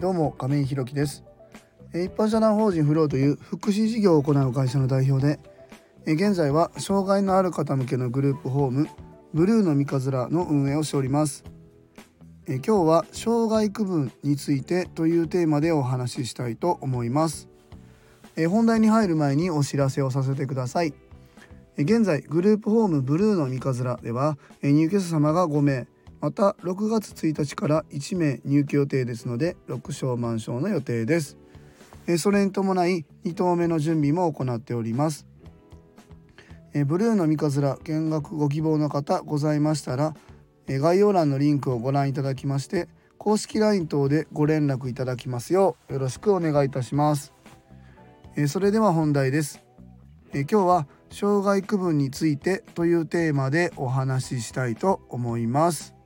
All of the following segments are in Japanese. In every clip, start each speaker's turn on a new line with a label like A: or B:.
A: どうも亀井ひろきです。一般社団法人フローという福祉事業を行う会社の代表で現在は障害のある方向けのグループホームブルーの三日面の運営をしております。今日は障害区分についてというテーマでお話ししたいと思います。本題に入る前にお知らせをさせてください。現在グループホームブルーの三日面では入居者様が5名また6月1日から1名入居予定ですので6床満床の予定です。それに伴い2棟目の準備も行っております。ブルーの三日面見学ご希望の方ございましたら概要欄のリンクをご覧いただきまして公式 LINE 等でご連絡いただきますようよろしくお願いいたします。それでは本題です。今日は障害区分についてというテーマでお話ししたいと思います。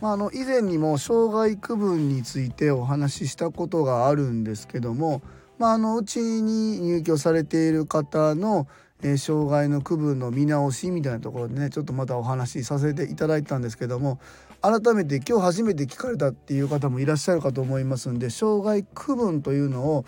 A: まあ、あの以前にも障害区分についてお話ししたことがあるんですけども、まあ、あのうちに入居されている方の、えー、障害の区分の見直しみたいなところでねちょっとまたお話しさせていただいたんですけども改めて今日初めて聞かれたっていう方もいらっしゃるかと思いますんで障害区分というのを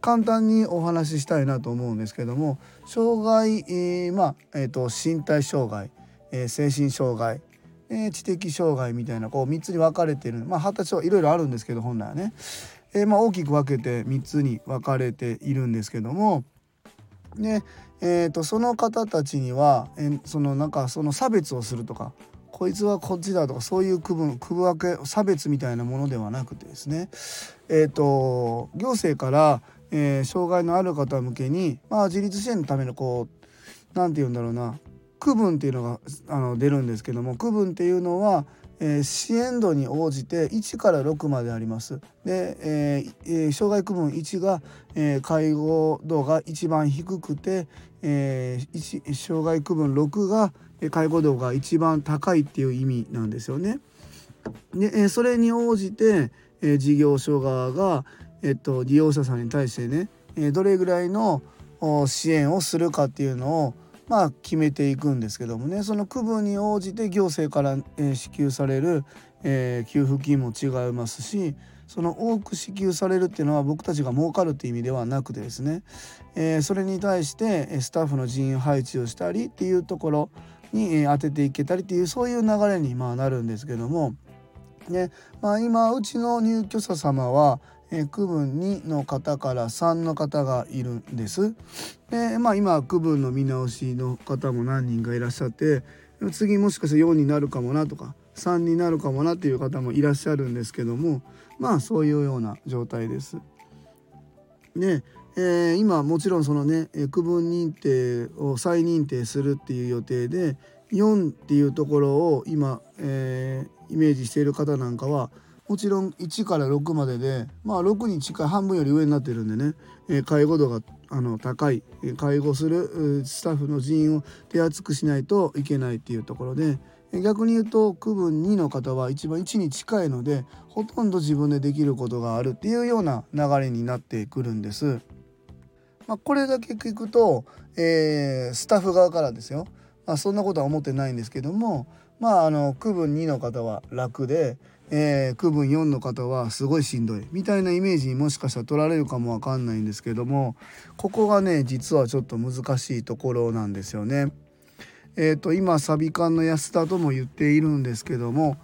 A: 簡単にお話ししたいなと思うんですけども障害、えー、まあ、えーと、身体障害、えー、精神障害えー、知的障害みたいなこう3つに分かれてる。まあ発達はいろいろあるんですけど本来はね、えー、まあ、大きく分けて3つに分かれているんですけども。ねえーと、その方たちには、えー、そのなんかその差別をするとかこいつはこっちだとかそういう区分区分け差別みたいなものではなくてですね。えっ、ー、と行政から、えー、障害のある方向けに、まあ、自立支援のためのこう何て言うんだろうな。区分っていうのがあの出るんですけども区分っていうのは、えー、支援度に応じて1から6まであります。で、えー、障害区分1が、えー、介護度が一番低くて、えー、障害区分6が介護度が一番高いっていう意味なんですよね。で、えー、それに応じて、えー、事業所側が、えっと、利用者さんに対してね、えー、どれぐらいの支援をするかっていうのをまあ、決めていくんですけどもね。その区分に応じて行政から、え支給される、えー、給付金も違いますしその多く支給されるっていうのは僕たちが儲かるっていう意味ではなくてですね、えー、それに対してスタッフの人員配置をしたりっていうところに当てていけたりっていうそういう流れにまあなるんですけども、ねまあ、今うちの入居者様はえー、区分2の方から3の方がいるんです。でまあ今区分の見直しの方も何人かいらっしゃって次もしかして4になるかもなとか3になるかもなっていう方もいらっしゃるんですけどもまあそういうような状態です。で、えー、今もちろんそのね区分認定を再認定するっていう予定で4っていうところを今、えー、イメージしている方なんかはもちろん1から6まででまあ6に近い半分より上になってるんでね、え、介護度があの高い。介護するスタッフの人員を手厚くしないといけないっていうところで。逆に言うと区分2の方は一番1に近いのでほとんど自分でできることがあるっていうような流れになってくるんです。まあ、これだけ聞くと、えー、スタッフ側からですよ、まあ、そんなことは思ってないんですけどもまああの区分2の方は楽でえー、区分4の方はすごいしんどいみたいなイメージにもしかしたら取られるかもわかんないんですけどもここがね実はちょっと難しいところなんですよね。えーと、今サビ館の安田とも言っているんですけども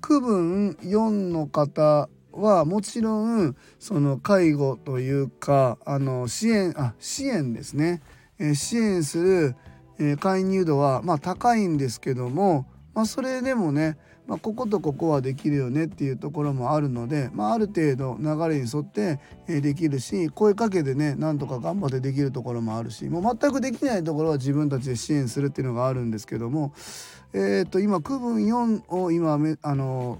A: 区分4の方はもちろんその介護というかあの支援あ支援ですね、えー、支援する、えー、介入度はまあ高いんですけども、まあ、それでもねまあ、こことここはできるよねっていうところもあるので、まあ、ある程度流れに沿ってできるし声かけでねなんとか頑張ってできるところもあるしもう全くできないところは自分たちで支援するっていうのがあるんですけども、えー、と今区分4を今あの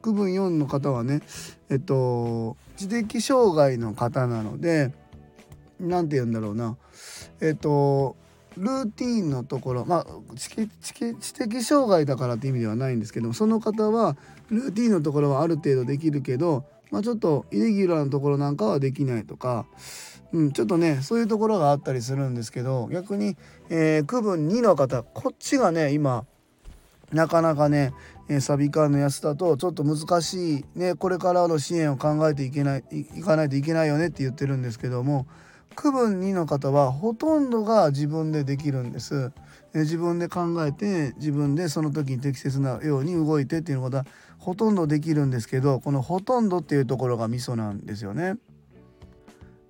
A: 区分4の方はねえっと知的障害の方なので何て言うんだろうな。えっとルーティンのところまあ知的障害だからって意味ではないんですけどその方はルーティンのところはある程度できるけど、まあ、ちょっとイレギュラーなところなんかはできないとか、うん、ちょっとねそういうところがあったりするんですけど逆に、えー、区分2の方こっちがね今なかなかね、え、サビカーのやつだとちょっと難しいねこれからの支援を考えていけないいかないといけないよねって言ってるんですけども区分2の方はほとんどが自分でできるんです。え自分で考えて自分でその時に適切なように動いてっていうことはほとんどできるんですけどこの「ほとんど」っていうところがミソなんですよね。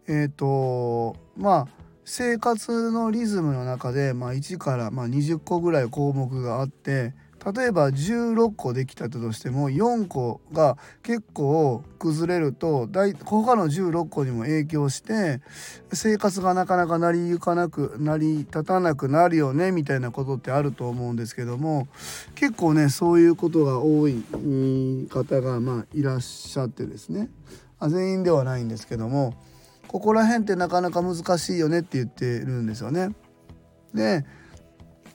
A: えっ、ー、とまあ生活のリズムの中で、まあ、1からまあ20個ぐらい項目があって例えば16個できたとしても4個が結構崩れると大他の16個にも影響して生活がなかなか成り行かなく成り立たなくなるよねみたいなことってあると思うんですけども結構ねそういうことが多い方がまあいらっしゃってですねあ全員ではないんですけどもここら辺ってなかなか難しいよねって言ってるんですよね。で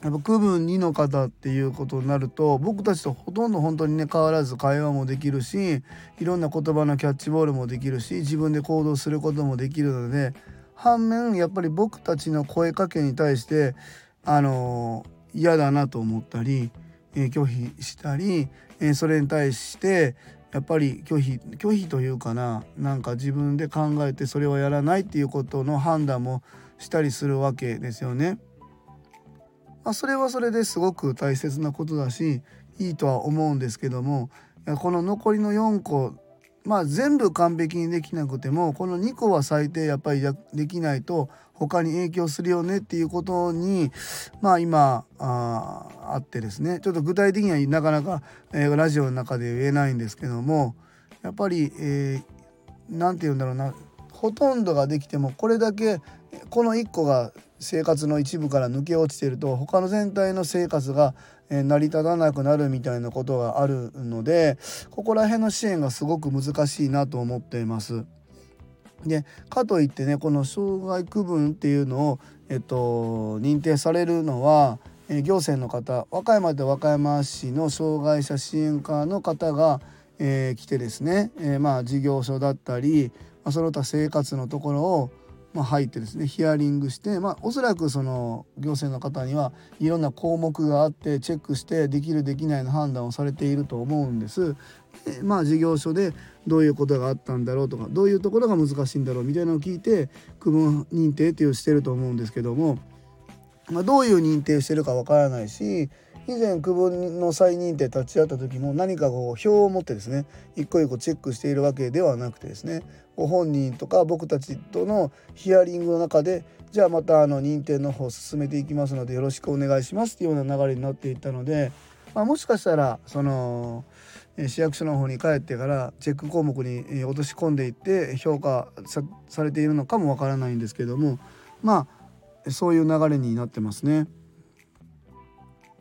A: やっぱ区分2の方っていうことになると僕たちとほとんど本当にね変わらず会話もできるしいろんな言葉のキャッチボールもできるし自分で行動することもできるので反面やっぱり僕たちの声かけに対してあの嫌だなと思ったり、え、拒否したり、え、それに対してやっぱり拒否拒否というかななんか自分で考えてそれをやらないっていうことの判断もしたりするわけですよね。まあ、それはそれですごく大切なことだしいいとは思うんですけどもこの残りの4個まあ全部完璧にできなくてもこの2個は最低やっぱりできないと他に影響するよねっていうことにまあ今ああってですね。ちょっと具体的にはなかなか、えー、ラジオの中で言えないんですけどもやっぱり何、えー、て言うんだろうな。ほとんどができてもこれだけこの1個が生活の一部から抜け落ちてると他の全体の生活が成り立たなくなるみたいなことがあるのでここら辺の支援がすごく難しいなと思っています。でかといってねこの障害区分っていうのを、えっと、認定されるのは、行政の方和歌山で和歌山市の障害者支援課の方が、えー、来てですね、えー、まあ事業所だったり、まあ、その他生活のところをまあ、入ってですねヒアリングして、まあ、おそらくその行政の方にはいろんな項目があってチェックしてできるできないの判断をされていると思うんです。でまあ事業所でどういうことがあったんだろうとかどういうところが難しいんだろうみたいなのを聞いて区分認定っていうしてると思うんですけども、まあ、どういう認定してるかわからないし以前区分の再認定立ち会った時も何かこう表を持ってですね一個一個チェックしているわけではなくてですねご本人とか僕たちとのヒアリングの中でじゃあまたあの認定の方進めていきますのでよろしくお願いしますっていうような流れになっていったので、まあ、もしかしたらその市役所の方に帰ってからチェック項目に落とし込んでいって評価されているのかもわからないんですけどもまあそういう流れになってますね。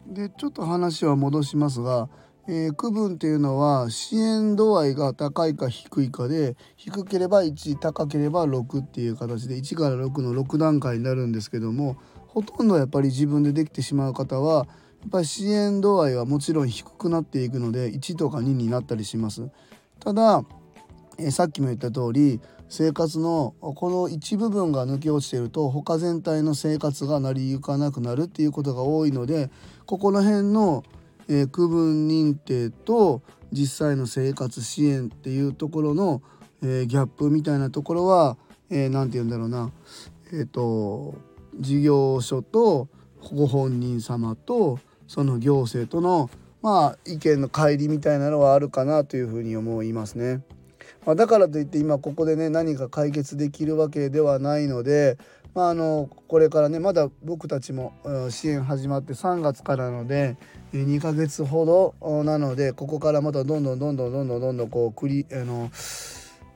A: でちょっと話は戻しますが、えー、区分っていうのは支援度合いが高いか低いかで低ければ1高ければ6っていう形で1から6の6段階になるんですけどもほとんどやっぱり自分でできてしまう方はやっぱり支援度合いはもちろん低くなっていくので1とか2になったりします。ただ、えー、さっきも言った通り生活のこの一部分が抜け落ちていると他全体の生活が成り行かなくなるっていうことが多いのでここら辺の、えー、区分認定と実際の生活支援っていうところの、えー、ギャップみたいなところは何、えー、て言うんだろうなえっ、ー、と事業所とご本人様とその行政とのまあ意見の乖離みたいなのはあるかなというふうに思いますね。まあ、だからといって今ここでね何か解決できるわけではないので、まあ、あのこれからねまだ僕たちも支援始まって3月からので2ヶ月ほどなのでここからまたどんどんどんどんどんどんどんどんこうクリあの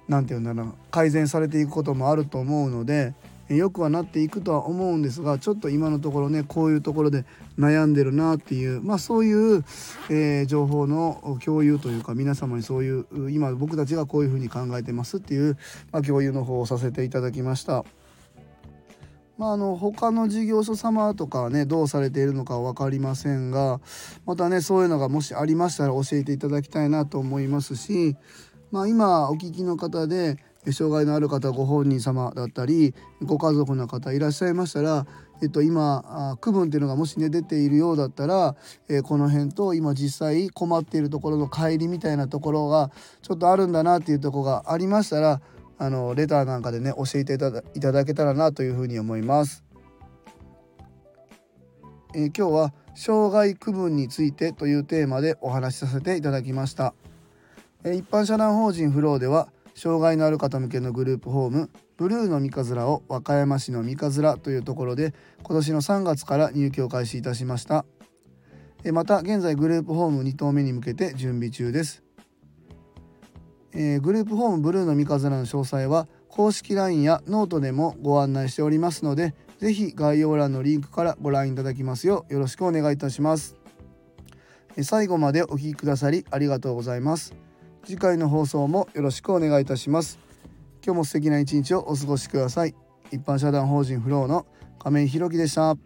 A: なて言うんだろう改善されていくこともあると思うので良くはなっていくとは思うんですがちょっと今のところねこういうところで悩んでるなっていうまあそういう、えー、情報の共有というか皆様にそういう今僕たちがこういうふうに考えてますっていう、まあ、共有の方をさせていただきました。まあ、あの他の事業所様とかねどうされているのか分かりませんがまたねそういうのがもしありましたら教えていただきたいなと思いますし、まあ、今お聞きの方で障害のある方ご本人様だったりご家族の方いらっしゃいましたらえっと、今区分っていうのがもしね出ているようだったら、えー、この辺と今実際困っているところの乖離みたいなところがちょっとあるんだなっていうとこがありましたらあのレターなんかでね教えていただけたらなというふうに思います。えー、今日は障害区分についてというテーマでお話しさせていただきました。えー、一般社団法人フローでは障害のある方向けのグループホームブルーの三日面を和歌山市の三日面というところで今年の3月から入居を開始いたしました。また現在グループホーム2棟目に向けて準備中です。えー、グループホームブルーの三葛の詳細は公式 LINE やノートでもご案内しておりますので是非概要欄のリンクからご覧いただきますようよろしくお願いいたします。最後までお聴きくださりありがとうございます。次回の放送もよろしくお願いいたします。今日も素敵な一日をお過ごしください。一般社団法人フローの亀井弘樹でした。